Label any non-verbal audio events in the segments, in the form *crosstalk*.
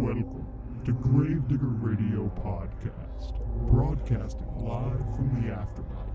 Welcome to Gravedigger Radio Podcast, broadcasting live from the afterlife.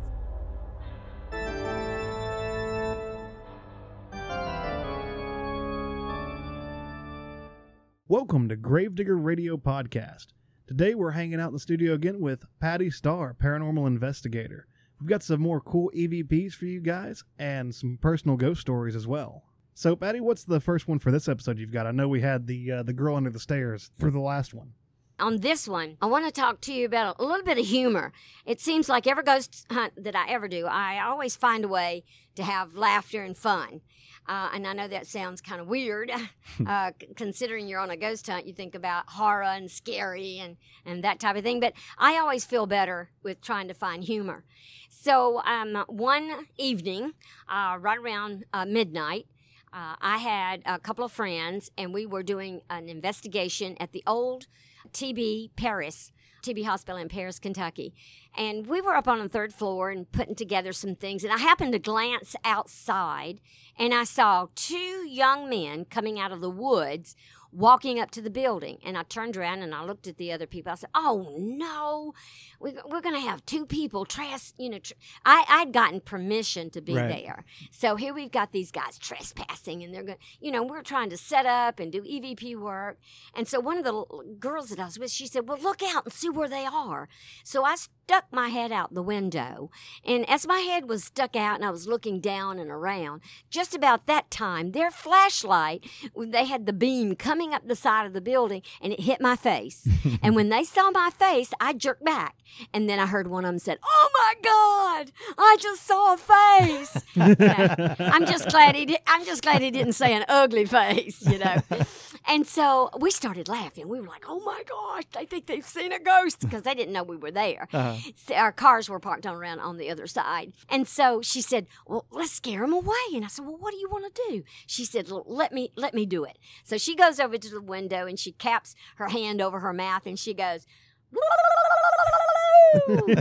Welcome to Gravedigger Radio Podcast. Today we're hanging out in the studio again with Patty Starr, paranormal investigator. We've got some more cool EVPs for you guys and some personal ghost stories as well. So, Patty, what's the first one for this episode you've got? I know we had the uh, the girl under the stairs for the last one. On this one, I want to talk to you about a little bit of humor. It seems like every ghost hunt that I ever do, I always find a way to have laughter and fun. Uh, and I know that sounds kind of weird, *laughs* uh, considering you're on a ghost hunt. You think about horror and scary and, and that type of thing. But I always feel better with trying to find humor. So um, one evening, uh, right around uh, midnight, uh, I had a couple of friends, and we were doing an investigation at the old TB Paris, TB Hospital in Paris, Kentucky. And we were up on the third floor and putting together some things. And I happened to glance outside, and I saw two young men coming out of the woods walking up to the building. And I turned around and I looked at the other people. I said, Oh no, we, we're going to have two people trespass. You know, tr- I, I'd gotten permission to be Right. there. So here we've got these guys trespassing, and they're going, you know, we're trying to set up and do EVP work. And so one of the l- girls that I was with, she said, Well, look out and see where they are. So I stuck my head out the window. And as my head was stuck out and I was looking down and around, just about that time, their flashlight, they had the beam coming up the side of the building and it hit my face. *laughs* and when they saw my face, I jerked back. And then I heard one of them said, Oh my God, I just saw a face. *laughs* Yeah. I'm just glad he did, I'm just glad he didn't say an ugly face, you know. *laughs* And so we started laughing. We were like, "Oh my gosh, they think they've seen a ghost" because they didn't know we were there. Uh-huh. So our cars were parked on around on the other side. And so she said, "Well, let's scare them away." And I said, "Well, what do you want to do?" She said, "Let me let me do it." So she goes over to the window and she caps her hand over her mouth and she goes *laughs*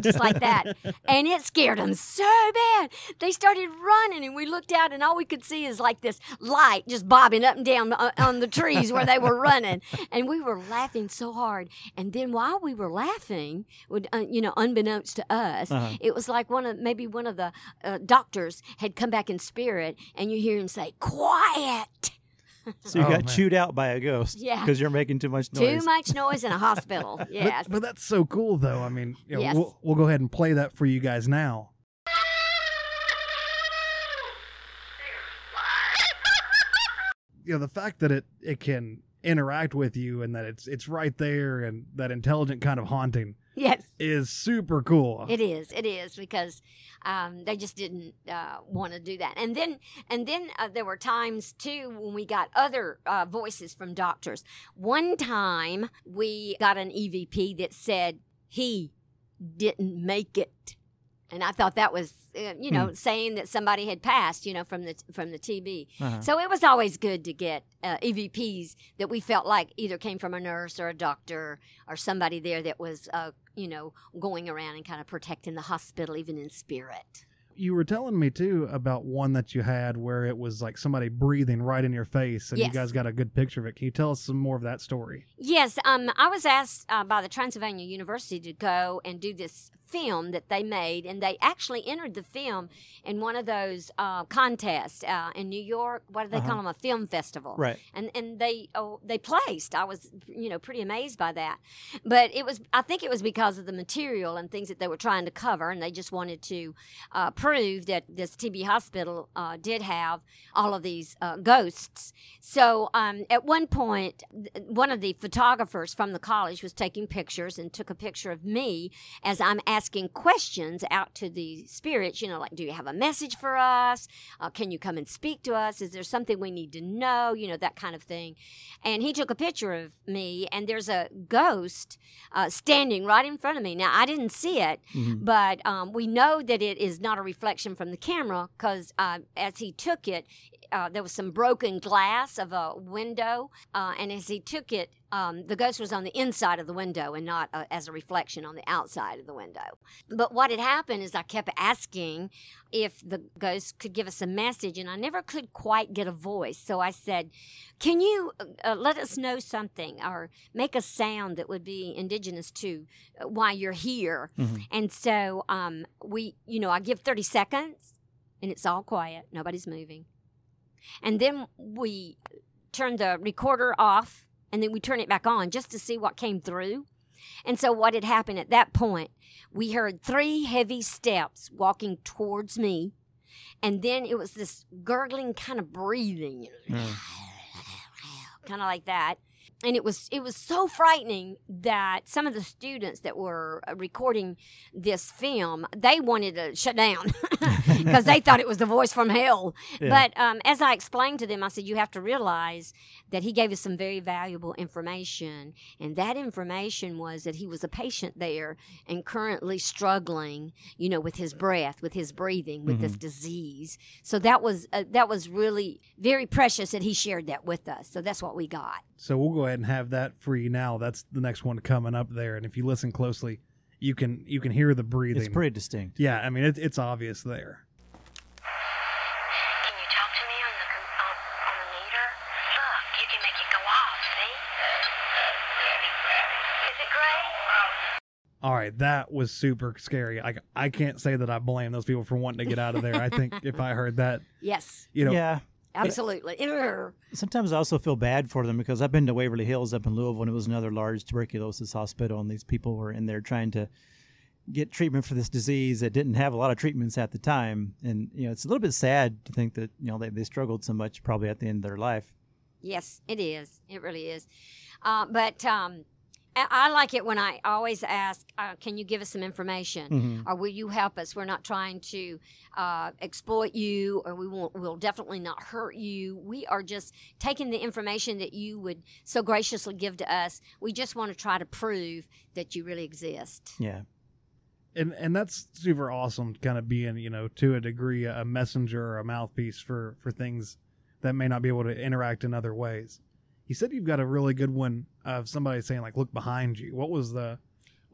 just like that. And it scared them so bad. They started running, and we looked out, and all we could see is like this light just bobbing up and down on on the trees where they were running. And we were laughing so hard. And then while we were laughing, would- uh, you know, unbeknownst to us, Uh-huh. it was like one of maybe one of the uh, doctors had come back in spirit, and you hear him say, "Quiet." *laughs* So you Oh, got man. chewed out by a ghost. Yeah. Because you're making too much noise. Too much noise in a hospital. *laughs* Yes. But, but that's so cool, though. I mean, you know, Yes. we'll, we'll go ahead and play that for you guys now. You know, the fact that it, it can interact with you and that it's it's right there and that intelligent kind of haunting yes. is super cool. It is. It is because um, they just didn't uh, want to do that. And then, and then uh, there were times too when we got other uh, voices from doctors. One time we got an EVP that said he didn't make it, and I thought that was, uh, you know, saying that somebody had passed, you know, from the from the TB. Uh-huh. So it was always good to get uh, EVPs that we felt like either came from a nurse or a doctor or somebody there that was, uh, you know, going around and kind of protecting the hospital, even in spirit. You were telling me too about one that you had where it was like somebody breathing right in your face, and you guys got a good picture of it. Can you tell us some more of that story? Yes, um, I was asked uh, by the Transylvania University to go and do this film that they made, and they actually entered the film in one of those uh, contests uh, in New York. What do they Uh-huh. call them? A film festival. Right. and and they oh they placed. I was you know pretty amazed by that, but it was I think it was because of the material and things that they were trying to cover, and they just wanted to uh, prove that this TB hospital uh, did have all of these uh, ghosts. So um, at one point, one of the photographers from the college was taking pictures and took a picture of me as I'm asking questions out to the spirits. You know, like, do you have a message for us? Uh, can you come and speak to us? Is there something we need to know? You know, that kind of thing. And he took a picture of me, and there's a ghost uh, standing right in front of me. Now, I didn't see it, Mhm. but um, we know that it is not a reflection from the camera because uh, as he took it, uh, there was some broken glass of a window, uh, and as he took it, um, the ghost was on the inside of the window and not uh, as a reflection on the outside of the window. But what had happened is I kept asking if the ghost could give us a message, and I never could quite get a voice. So I said, "Can you uh, let us know something or make a sound that would be indigenous to uh, why you're here?" Mhm. And so um, we, you know, I give 30 seconds and it's all quiet. Nobody's moving. And then we turn the recorder off and then we turn it back on just to see what came through. And so what had happened at that point, we heard three heavy steps walking towards me. And then it was this gurgling kind of breathing, Mm. *sighs* kind of like that and it was it was so frightening that some of the students that were uh, recording this film they wanted to shut down *laughs* because they thought it was the voice from hell. Yeah. but um, as i explained to them i said you have to realize that he gave us some very valuable information and that information was that he was a patient there and currently struggling you know with his breath with his breathing with this disease. So that was uh, that was really very precious that he shared that with us. So that's what we got. So we'll go ahead and have that for you now. That's the next one coming up there, and if you listen closely, you can you can hear the breathing. It's pretty distinct. Yeah, I mean it, it's obvious there. Can you talk to me on the on, on the meter? Look, you can make it go off. See? Is it gray? All right, that was super scary. I I can't say that I blame those people for wanting to get out of there. I think *laughs* if I heard that, yes you know, yeah. Absolutely. Sometimes I also feel bad for them because I've been to Waverly Hills up in Louisville and it was another large tuberculosis hospital and these people were in there trying to get treatment for this disease that didn't have a lot of treatments at the time. And you know, it's a little bit sad to think that, you know, they, they struggled so much probably at the end of their life. Yes, it is. It really is. Uh, but um, I, I like it when I always ask, uh, "Can you give us some information, Mhm. or will you help us?" We're not trying to uh, exploit you, or we won't. We'll definitely not hurt you. We are just taking the information that you would so graciously give to us. We just want to try to prove that you really exist. Yeah. and and that's super awesome. Kind of being you know to a degree a messenger or a mouthpiece for for things that may not be able to interact in other ways. You said you've got a really good one of somebody saying like, "Look behind you." What was the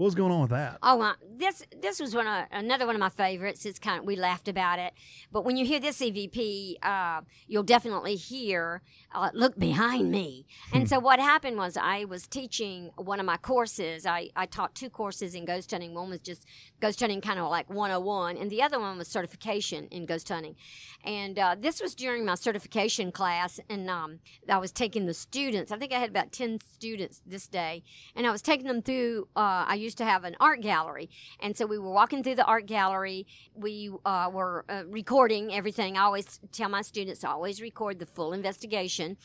what was going on with that? Oh, uh, this this was one of, another one of my favorites. It's kind of we laughed about it, but when you hear this EVP, uh, you'll definitely hear uh, "Look behind me." And so what happened was I was teaching one of my courses. I I taught two courses in ghost hunting. One was just ghost hunting, kind of like 101, and the other one was certification in ghost hunting. And uh, this was during my certification class, and um, I was taking the students. I think I had about ten students this day, and I was taking them through. Uh, I used to have an art gallery, and so we were walking through the art gallery. We uh, were uh, recording everything. I always tell my students always record the full investigation,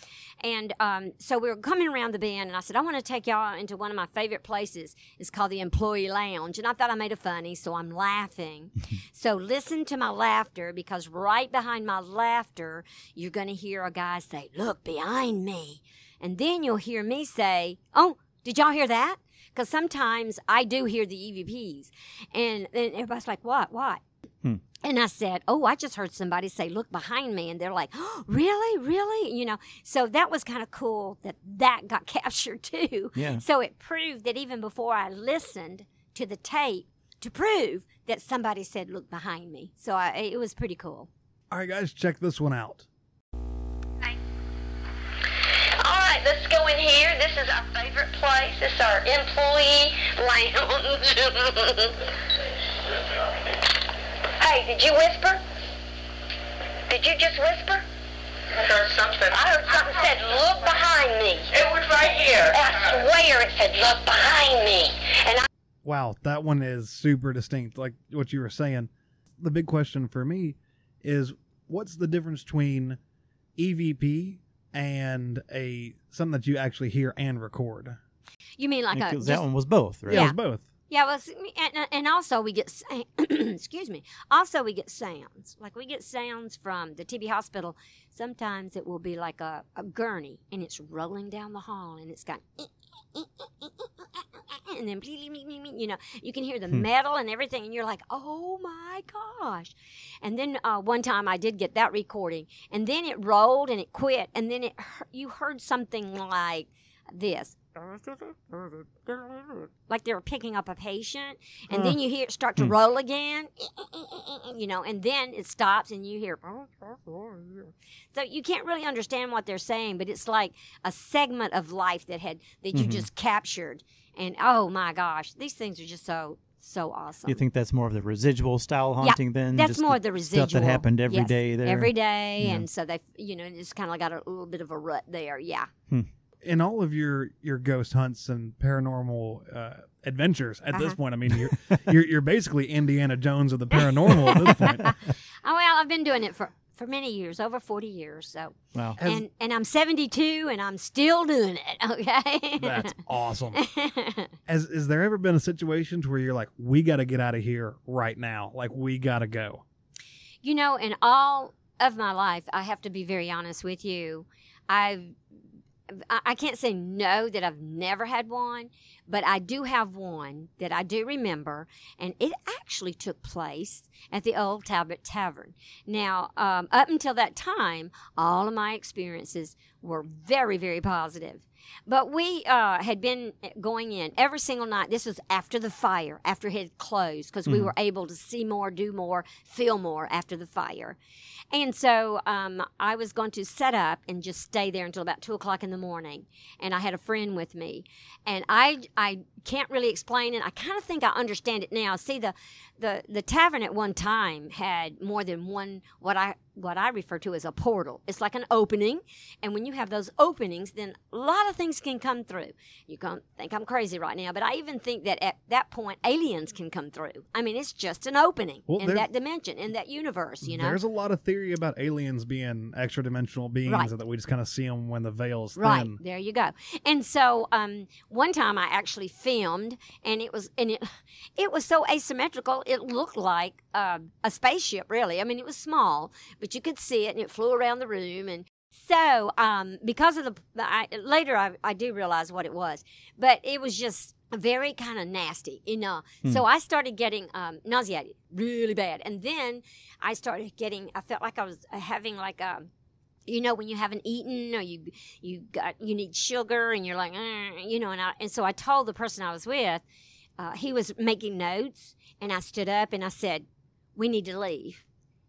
and um, so we were coming around the bend, and I said, I want to take y'all into one of my favorite places. It's called the Employee Lounge, and I thought I made it funny, so I'm laughing. *laughs* so listen to my laughter because right behind my laughter, you're going to hear a guy say, "Look behind me," and then you'll hear me say, "Oh." Did y'all hear that? Because sometimes I do hear the EVPs, and then everybody's like, "What? What?" Hmm. And I said, "Oh, I just heard somebody say, look behind me,' and they're like, oh, *gasps* "Really, really?" You know. So that was kind of cool that that got *laughs* captured too. Yeah. So it proved that even before I listened to the tape to prove that somebody said, "Look behind me." So I, it was pretty cool. All right, guys, check this one out. Right, let's go in here. This is our favorite place. This is our employee lounge. hey, did you whisper? Did you just whisper? I heard something. I heard something said, "Look behind me." It was right here. I swear it said, "Look behind me." And I Wow, that one is super distinct. Like what you were saying. The big question for me is what's the difference between EVP and a something that you actually hear and record? You mean like a Because just, that one was both, right? Yeah, it Yeah. was both. Yeah, well, s- and, and also we get sa- *clears throat* excuse me. Also, we get sounds. Like we get sounds from the TB hospital. Sometimes it will be like a, a gurney and it's rolling down the hall and it's got. *laughs* And then, *laughs* you know, you can hear the Hmm. metal and everything, and you're like, oh my gosh. And then uh, one time I did get that recording, and then it rolled and it quit, and then it you heard something like this. Like they were picking up a patient, and then you hear it start to Hmm. roll again, *laughs* you know, and then it stops, and you hear. So you can't really understand what they're saying, but it's like a segment of life that had that you Mhm. just captured, and oh my gosh, these things are just so so awesome. You think that's more of the residual style Yeah, haunting then? That's Just more the stuff residual that happened every yes, day there. every day, Yeah. and so they, you know, it's kind of got a little bit of a rut there. Yeah. In all of your your ghost hunts and paranormal uh, adventures at this Uh-huh. point i mean you're, you're you're basically indiana jones of the paranormal at this point *laughs* Oh well, I've been doing it for for many years, over forty years. So, Wow. Has- and and I'm 72, and I'm still doing it. *laughs* Okay. that's awesome *laughs* Has is there ever been a situation where you're like we got to get out of here right now like we got to go you know, in all of my life, I have to be very honest with you. I've I can't say no that I've never had one, but I do have one that I do remember, and it actually took place at the Old Talbot Tavern. Now, um, up until that time, all of my experiences were very, very positive. But we uh, had been going in every single night. This was after the fire, after it had closed, because we Mhm. were able to see more, do more, feel more after the fire. And so um, I was going to set up and just stay there until about two o'clock in the morning. And I had a friend with me, and I I can't really explain it. I kind of think I understand it now. See the the the tavern at one time had more than one what I what I refer to as a portal. It's like an opening, and when you have those openings, then a lot of things can come through. You can think I'm crazy right now, but I even think that at that point aliens can come through. I mean, it's just an opening Well, in that dimension, in that universe. You know, there's a lot of theory about aliens being extra dimensional beings Right. and that we just kind of see them when the veil's Right thin there, you go. And so, um, one time I actually filmed, and it was, and it, it was so asymmetrical. It looked like uh, a spaceship, really. I mean, it was small, but you could see it, and it flew around the room. And so, um, because of the, I, later I, I do realize what it was, but it was just very kind of nasty, you know. So I started getting um, nauseated really bad, and then I started getting. I felt like I was having like a you know when you haven't eaten or you you got you need sugar and you're like "Uh," you know and I, and so I told the person I was with uh, he was making notes and I stood up and I said we need to leave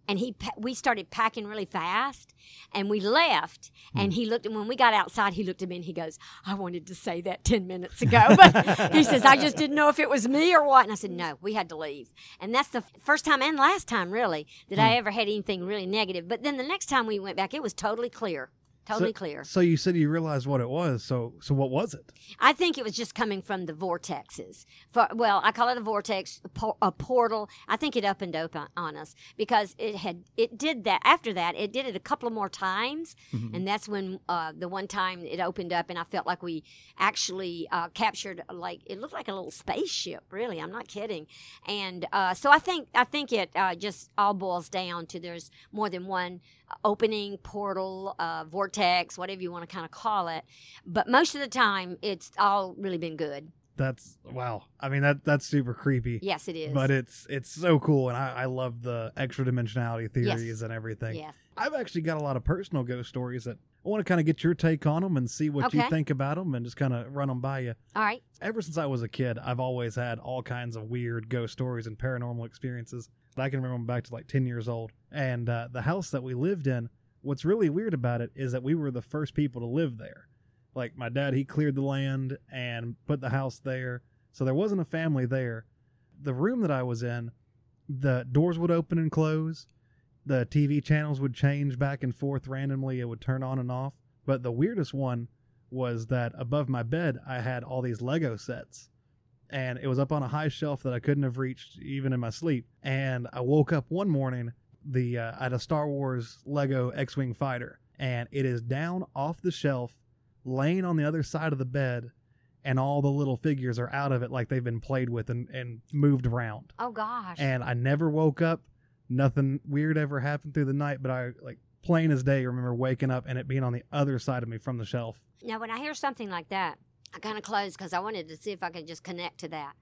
and he we started packing really fast and we left and he looked and when we got outside he looked at me and he goes I wanted to say that 10 minutes ago *laughs* but he says I just didn't know if it was me or what and I said no we had to leave. And that's the f- first time and last time really that I hmm. ever had anything really negative. But then the next time we went back it was totally clear totally clear so you said you realized what it was so so what was it I think it was just coming from the vortexes. For, well, I call it a vortex, a, por- a portal. I think it opened open on us because it had it did that. After that, it did it a couple of more times, and that's when uh, the one time it opened up, and I felt like we actually uh, captured like it looked like a little spaceship. Really, I'm not kidding. And uh, so I think I think it uh, just all boils down to there's more than one opening portal, uh, vortex, whatever you want to kind of call it. But most of the time, it's all really been good. that's wow i mean that that's super creepy Yes, it is. but it's it's so cool and i, I love the extra dimensionality theories and everything yes. I've actually got a lot of personal ghost stories that I want to kind of get your take on them and see what you think about them and just kind of run them by you. All right. Ever since I was a kid, I've always had all kinds of weird ghost stories and paranormal experiences. I can remember back to like 10 years old. And uh, the house that we lived in, what's really weird about it is that we were the first people to live there. Like my dad, he cleared the land and put the house there. So there wasn't a family there. The room that I was in, the doors would open and close the TV channels would change back and forth randomly. It would turn on and off. But the weirdest one was that above my bed, I had all these Lego sets. And it was up on a high shelf that I couldn't have reached even in my sleep. And I woke up one morning, the uh, had a Star Wars Lego X Wing fighter, and it is down off the shelf, laying on the other side of the bed. and all the little figures are out of it like they've been played with and, and moved around. Oh gosh. And I never woke up. Nothing weird ever happened through the night, but I like plain as day remember waking up and it being on the other side of me from the shelf. Now, when I hear something like that, I kind of close because I wanted to see if I could just connect to that.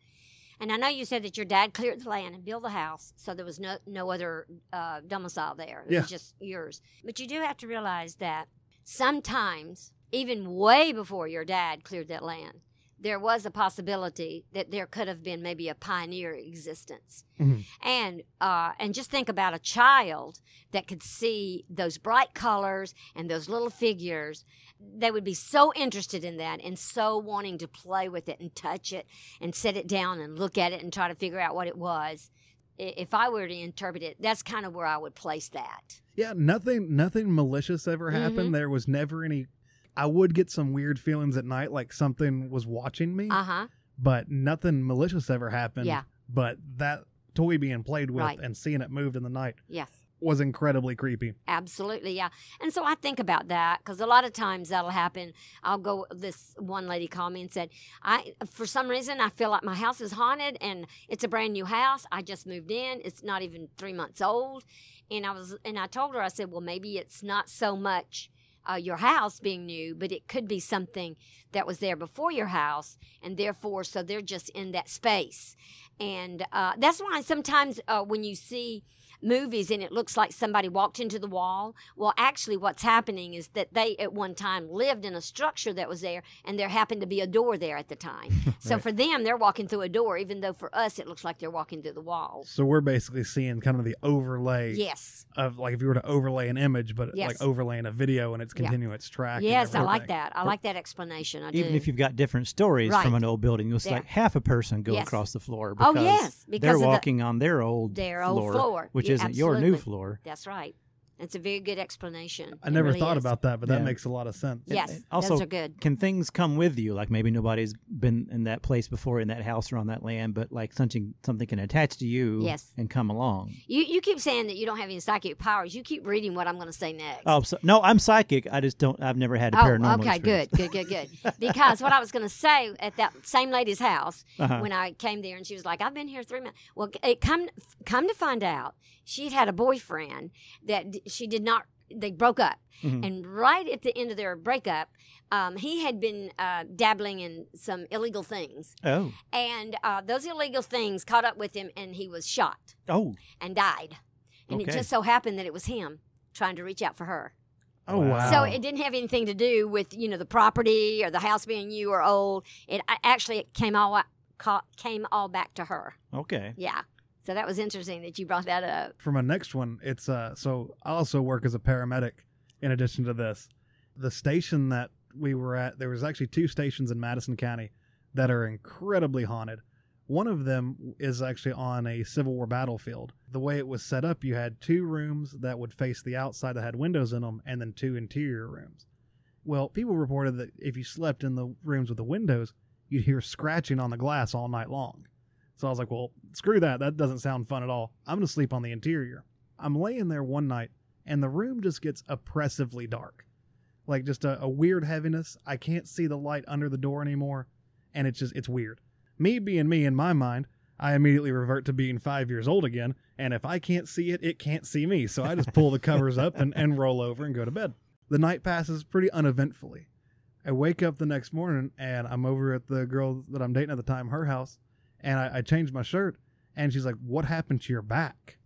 And I know you said that your dad cleared the land and built the house, so there was no no other uh, domicile there. It Yeah. was just yours. But you do have to realize that sometimes, even way before your dad cleared that land, there was a possibility that there could have been maybe a pioneer existence. Mhm. And uh, and just think about a child that could see those bright colors and those little figures they would be so interested in that and so wanting to play with it and touch it and set it down and look at it and try to figure out what it was. If I were to interpret it, that's kind of where I would place that. Yeah, nothing nothing malicious ever happened. Mhm. There was never any I would get some weird feelings at night like something was watching me, Uh huh. but nothing malicious ever happened. Yeah. But that toy being played with Right. and seeing it moved in the night Yes. was incredibly creepy. Absolutely, yeah. And so I think about that because a lot of times that'll happen. I'll go. This one lady called me and said, "I for some reason I feel like my house is haunted, and it's a brand new house. I just moved in. It's not even three months old." And I was, and I told her, I said, "Well, maybe it's not so much." Uh, your house being new, but it could be something that was there before your house, and therefore, so they're just in that space, and uh, that's why sometimes uh, when you see movies and it looks like somebody walked into the wall. Well, actually, what's happening is that they at one time lived in a structure that was there, and there happened to be a door there at the time. *laughs* So Right. for them, they're walking through a door, even though for us it looks like they're walking through the walls. So we're basically seeing kind of the overlay Yes, of like if you were to overlay an image, but Yes. like overlaying a video and it's Yeah. its track. yes, I like that. I like that explanation. I Even do. if you've got different stories Right. from an old building, you'll see Yeah. like half a person go Yes. across the floor Oh, because yes, because they're of the- walking on their old Their old floor. which Yeah, isn't your new absolutely. floor. That's right. It's a very good explanation. I It never really thought is. about that, but that Yeah. makes a lot of sense. Yes, And also, those are good. Can things come with you? Like maybe nobody's been in that place before, in that house or on that land, but like something something can attach to you Yes. and come along. You you keep saying that you don't have any psychic powers. You keep reading what I'm going to say next. Oh, so, no, I'm psychic. I just don't. I've never had a Oh, paranormal. okay, experience. good, good, good, good. *laughs* Because what I was going to say at that same lady's house Uh-huh. when I came there, and she was like, "I've been here three months." Well, it come come to find out, she'd had a boyfriend that d- she did not. They broke up, Mhm. and right at the end of their breakup, um, he had been uh, dabbling in some illegal things, Oh, and uh, those illegal things caught up with him, and he was shot oh, and died. And it just so happened that it was him trying to reach out for her. Oh Wow. wow. So it didn't have anything to do with you know the property or the house being new or old. It actually it came all came all back to her. okay. Yeah. So that was interesting that you brought that up. for my next one, it's uh so I also work as a paramedic in addition to this. The station that we were at, there was actually two stations in Madison County that are incredibly haunted. One of them is actually on a Civil War battlefield. The way it was set up, you had two rooms that would face the outside that had windows in them, and then two interior rooms. Well, people reported that if you slept in the rooms with the windows, you'd hear scratching on the glass all night long. So I was like, well, screw that. That doesn't sound fun at all. I'm going to sleep on the interior. I'm laying there one night, and the room just gets oppressively dark. Like just a, a weird heaviness. I can't see the light under the door anymore, and it's just, it's weird. Me being me in my mind, I immediately revert to being five years old again, and if I can't see it, it can't see me. So I just pull the covers up and, and roll over and go to bed. The night passes pretty uneventfully. I wake up the next morning, and I'm over at the girl that I'm dating at the time, her house, and I, I changed my shirt, and she's like, "What happened to your back?"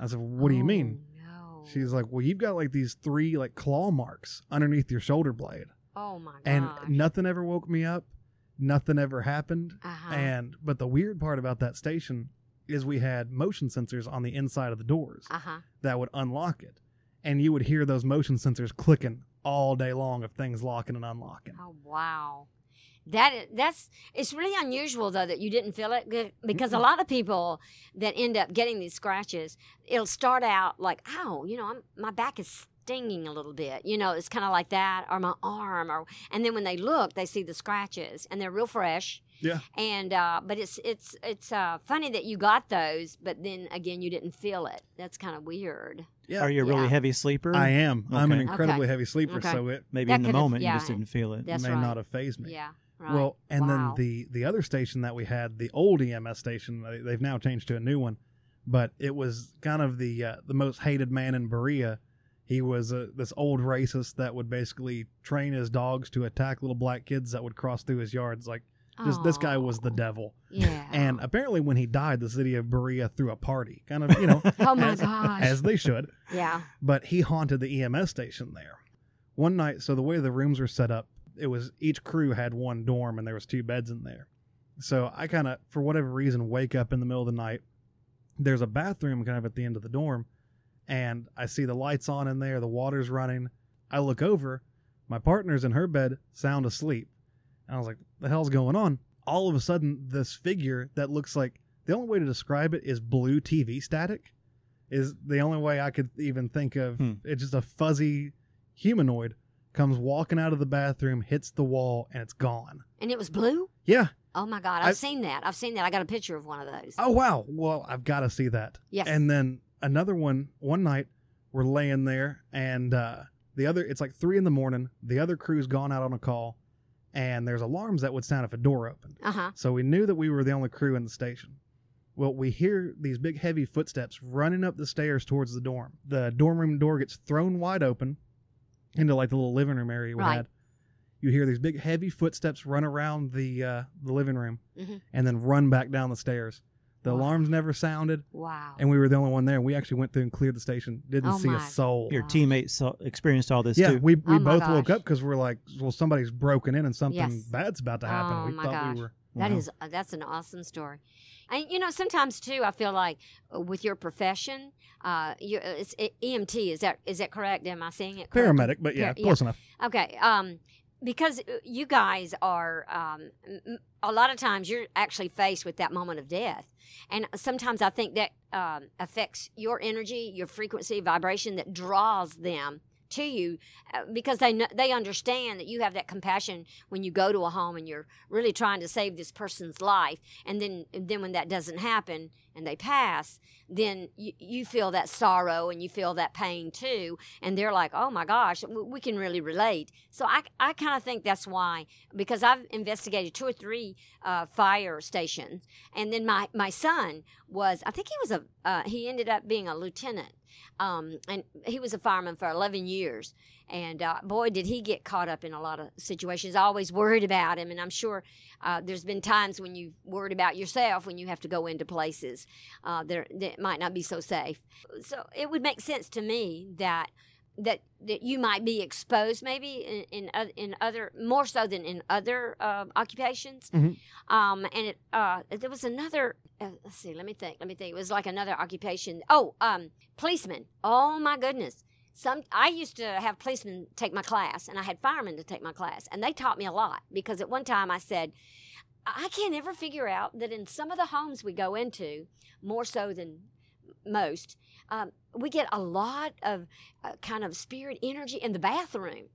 I said, "What do you mean?" Oh, no. She's like, "Well, you've got like these three like claw marks underneath your shoulder blade, Oh my gosh. and nothing ever woke me up, nothing ever happened." uh-huh. And but the weird part about that station is we had motion sensors on the inside of the doors uh-huh. that would unlock it, and you would hear those motion sensors clicking all day long of things locking and unlocking. Oh wow. That is, that's it's really unusual though that you didn't feel it because a lot of people that end up getting these scratches, it'll start out like, oh, you know, I'm, my back is stinging a little bit, you know, it's kind of like that, or my arm, or and then when they look, they see the scratches and they're real fresh. Yeah. And uh, but it's it's it's uh, funny that you got those, but then again you didn't feel it. That's kind of weird. Yeah, Are you a really Yeah. heavy sleeper? I am. I'm an incredibly Okay. heavy sleeper, Okay. so it Maybe That in the moment yeah. you just didn't feel it. That's may right. not have fazed me. Yeah. Right. Well, and Wow. then the the other station that we had, the old EMS station, they, they've now changed to a new one, but it was kind of the uh, the most hated man in Berea. He was uh, this old racist that would basically train his dogs to attack little black kids that would cross through his yards. Like just this guy was the devil. Yeah. And apparently, when he died, the city of Berea threw a party, kind of you know, *laughs* oh my as, gosh. as they should. yeah. But he haunted the EMS station there. One night, so the way the rooms were set up, it was each crew had one dorm and there was two beds in there. So I kind of, for whatever reason, wake up in the middle of the night. There's a bathroom kind of at the end of the dorm, and I see the lights on in there, the water's running. I look over, my partner's in her bed, sound asleep. And I was like, the hell's going on? All of a sudden, this figure that looks like the only way to describe it is blue TV static, is the only way I could even think of. Hmm. It's just a fuzzy humanoid comes walking out of the bathroom, hits the wall, and it's gone. And it was blue? Yeah. Oh my God. I've I- seen that. I've seen that. I got a picture of one of those. Oh wow. Well, I've got to see that. yes. And then another one. One night, we're laying there, and uh, the other. It's like three in the morning. The other crew's gone out on a call, and there's alarms that would sound if a door opened. uh huh. So we knew that we were the only crew in the station. Well, we hear these big, heavy footsteps running up the stairs towards the dorm. The dorm room door gets thrown wide open into like the little living room area we Right. had. You hear these big, heavy footsteps run around the uh, the living room Mhm. and then run back down the stairs. The Wow. alarms never sounded, Wow. and we were the only one there. And we actually went through and cleared the station. Didn't Oh see a soul. Your Gosh. teammates saw, experienced all this yeah, too. we we Oh my both woke up because we're like, well, somebody's broken in and something Yes. bad's about to happen. Oh we my thought gosh. we were. That wow. is uh, that's an awesome story. And you know, sometimes too, I feel like uh, with your profession, uh, you, uh, it's it, EMT. Is that is that correct? Am I saying it? correctly? paramedic, but yeah, Yeah, yeah. close enough. Okay. Um, because uh, you guys are um, a lot of times you're actually faced with that moment of death, and sometimes I think that um, affects your energy, your frequency, vibration that draws them to you uh, because they they understand that you have that compassion when you go to a home and you're really trying to save this person's life and then then when that doesn't happen and they pass then you, you feel that sorrow and you feel that pain too and they're like oh my gosh we, we can really relate. So i, I kind of think that's why because i've investigated two or three uh, fire stations and then my, my son was i think he was a uh, he ended up being a lieutenant um, and he was a fireman for 11 years. And uh, boy did he get caught up in a lot of situations. I always worried about him and i'm sure uh, there's been times when you've worried about yourself when you have to go into places uh, that, that might not be so safe. So it would make sense to me that that that you might be exposed maybe in in, in other more so than in other uh, occupations. Mhm. um, and it uh, there was another uh, let's see let me think let me think it was like another occupation oh um, policeman oh my goodness some I used to have policemen take my class, and I had firemen to take my class, and they taught me a lot because at one time I said, I can't ever figure out that in some of the homes we go into, more so than most, um, we get a lot of uh, kind of spirit energy in the bathroom.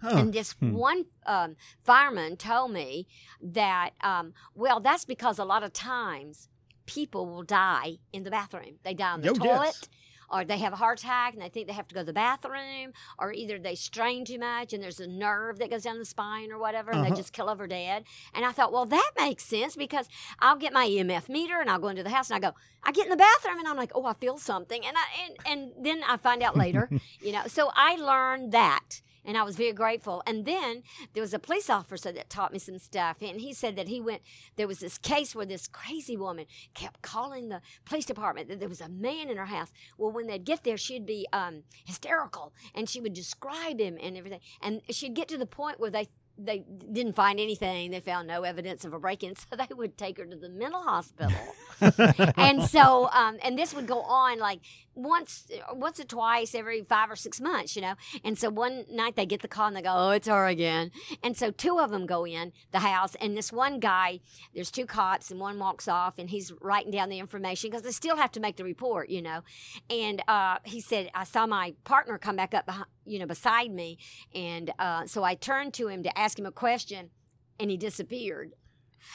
Huh. And this Hmm. one um, fireman told me that, um, well, that's because a lot of times people will die in the bathroom. They die on the Oh, toilet. yes. Or they have a heart attack and they think they have to go to the bathroom, or either they strain too much and there's a nerve that goes down the spine or whatever, and Uh-huh. they just kill over dead. And I thought, well, that makes sense because I'll get my EMF meter and I'll go into the house and I go, I get in the bathroom and I'm like, oh, I feel something, and I and, and then I find out later, *laughs* you know. So I learned that, and I was very grateful. And then there was a police officer that taught me some stuff, and he said that he went. There was this case where this crazy woman kept calling the police department that there was a man in her house. Well, when they'd get there, she'd be um, hysterical, and she would describe him and everything, and she'd get to the point where they. They didn't find anything. They found no evidence of a break-in, *laughs* so they would take her to the mental hospital *laughs* and so um, and this would go on like once once or twice every five or six months you know? And so one night they get the call and they go oh it's her again. And so two of them go in the house and this one guy there's two cots and one walks off and he's writing down the information because they still have to make the report you know? And uh, he said i saw my partner come back up behind, you know beside me and uh, so i turned to him to ask him a question and he disappeared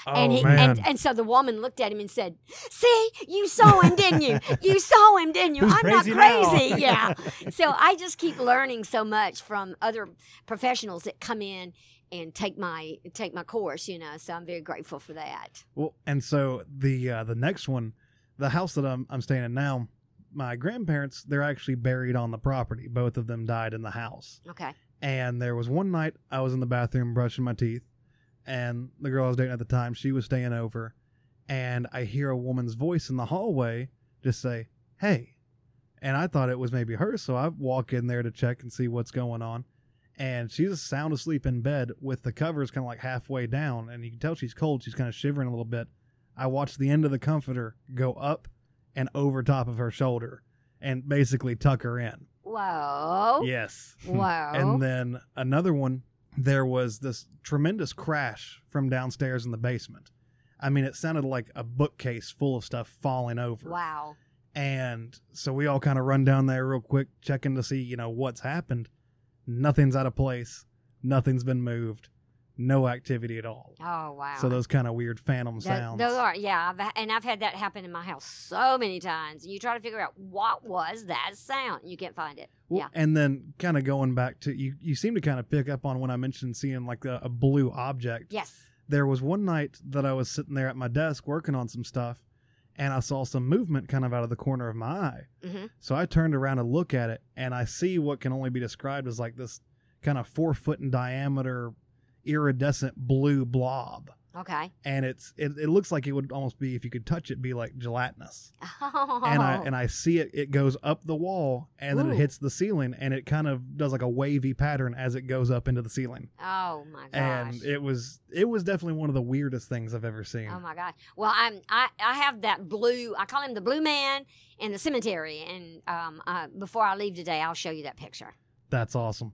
oh and he man. and, and so the woman looked at him and said, "See, you saw him, didn't you? You saw him, didn't you? Who's I'm crazy not now?" crazy." *laughs* yeah. So I just keep learning so much from other professionals that come in and take my take my course. You know, so I'm very grateful for that. Well, and so the uh, the next one, the house that I'm I'm staying in now, my grandparents they're actually buried on the property. Both of them died in the house. Okay. And there was one night I was in the bathroom brushing my teeth, and the girl I was dating at the time she was staying over, and I hear a woman's voice in the hallway just say, "Hey," and I thought it was maybe her, so I walk in there to check and see what's going on. And she's sound asleep in bed with the covers kind of like halfway down, and you can tell she's cold. She's kind of shivering a little bit. I watch the end of the comforter go up and over top of her shoulder and basically tuck her in. Whoa. Yes. *laughs* Whoa. And then another one, there was this tremendous crash from downstairs in the basement. I mean, it sounded like a bookcase full of stuff falling over. wow. And so we all kind of run down there real quick, checking to see, you know, what's happened. Nothing's out of place. Nothing's been moved. No activity at all. Oh wow. So those kind of weird phantom sounds. Those are, yeah, I've, and I've had that happen in my house so many times. You try to figure out what was that sound, you can't find it. Well, yeah, And then kind of going back to you, you seem to kind of pick up on when I mentioned seeing like a, a blue object. yes. There was one night that I was sitting there at my desk working on some stuff, and I saw some movement kind of out of the corner of my eye. hmm So I turned around to look at it, and I see what can only be described as like this kind of four foot in diameter, iridescent blue blob. Okay. And it's it, it looks like it would almost be if you could touch it, be like gelatinous. *laughs* Oh. and I and I see it. It goes up the wall and then it hits the ceiling, and it kind of does like a wavy pattern as it goes up into the ceiling. oh my gosh. And it was it was definitely one of the weirdest things I've ever seen. Oh my god! Well, I'm I, I have that blue. I call him the blue man in the cemetery. And um, uh, before I leave today, I'll show you that picture. That's awesome.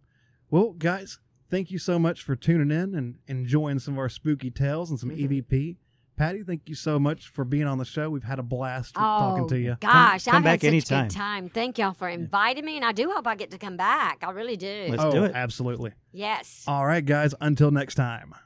Well, guys, thank you so much for tuning in and enjoying some of our spooky tales and some Mhm. EVP. Patty, thank you so much for being on the show. We've had a blast talking oh to you. gosh! come I've back had such a anytime. good time. Thank y'all for inviting me, and I do hope I get to come back. I really do. Let's oh, do it. absolutely. yes. All right, guys. Until next time.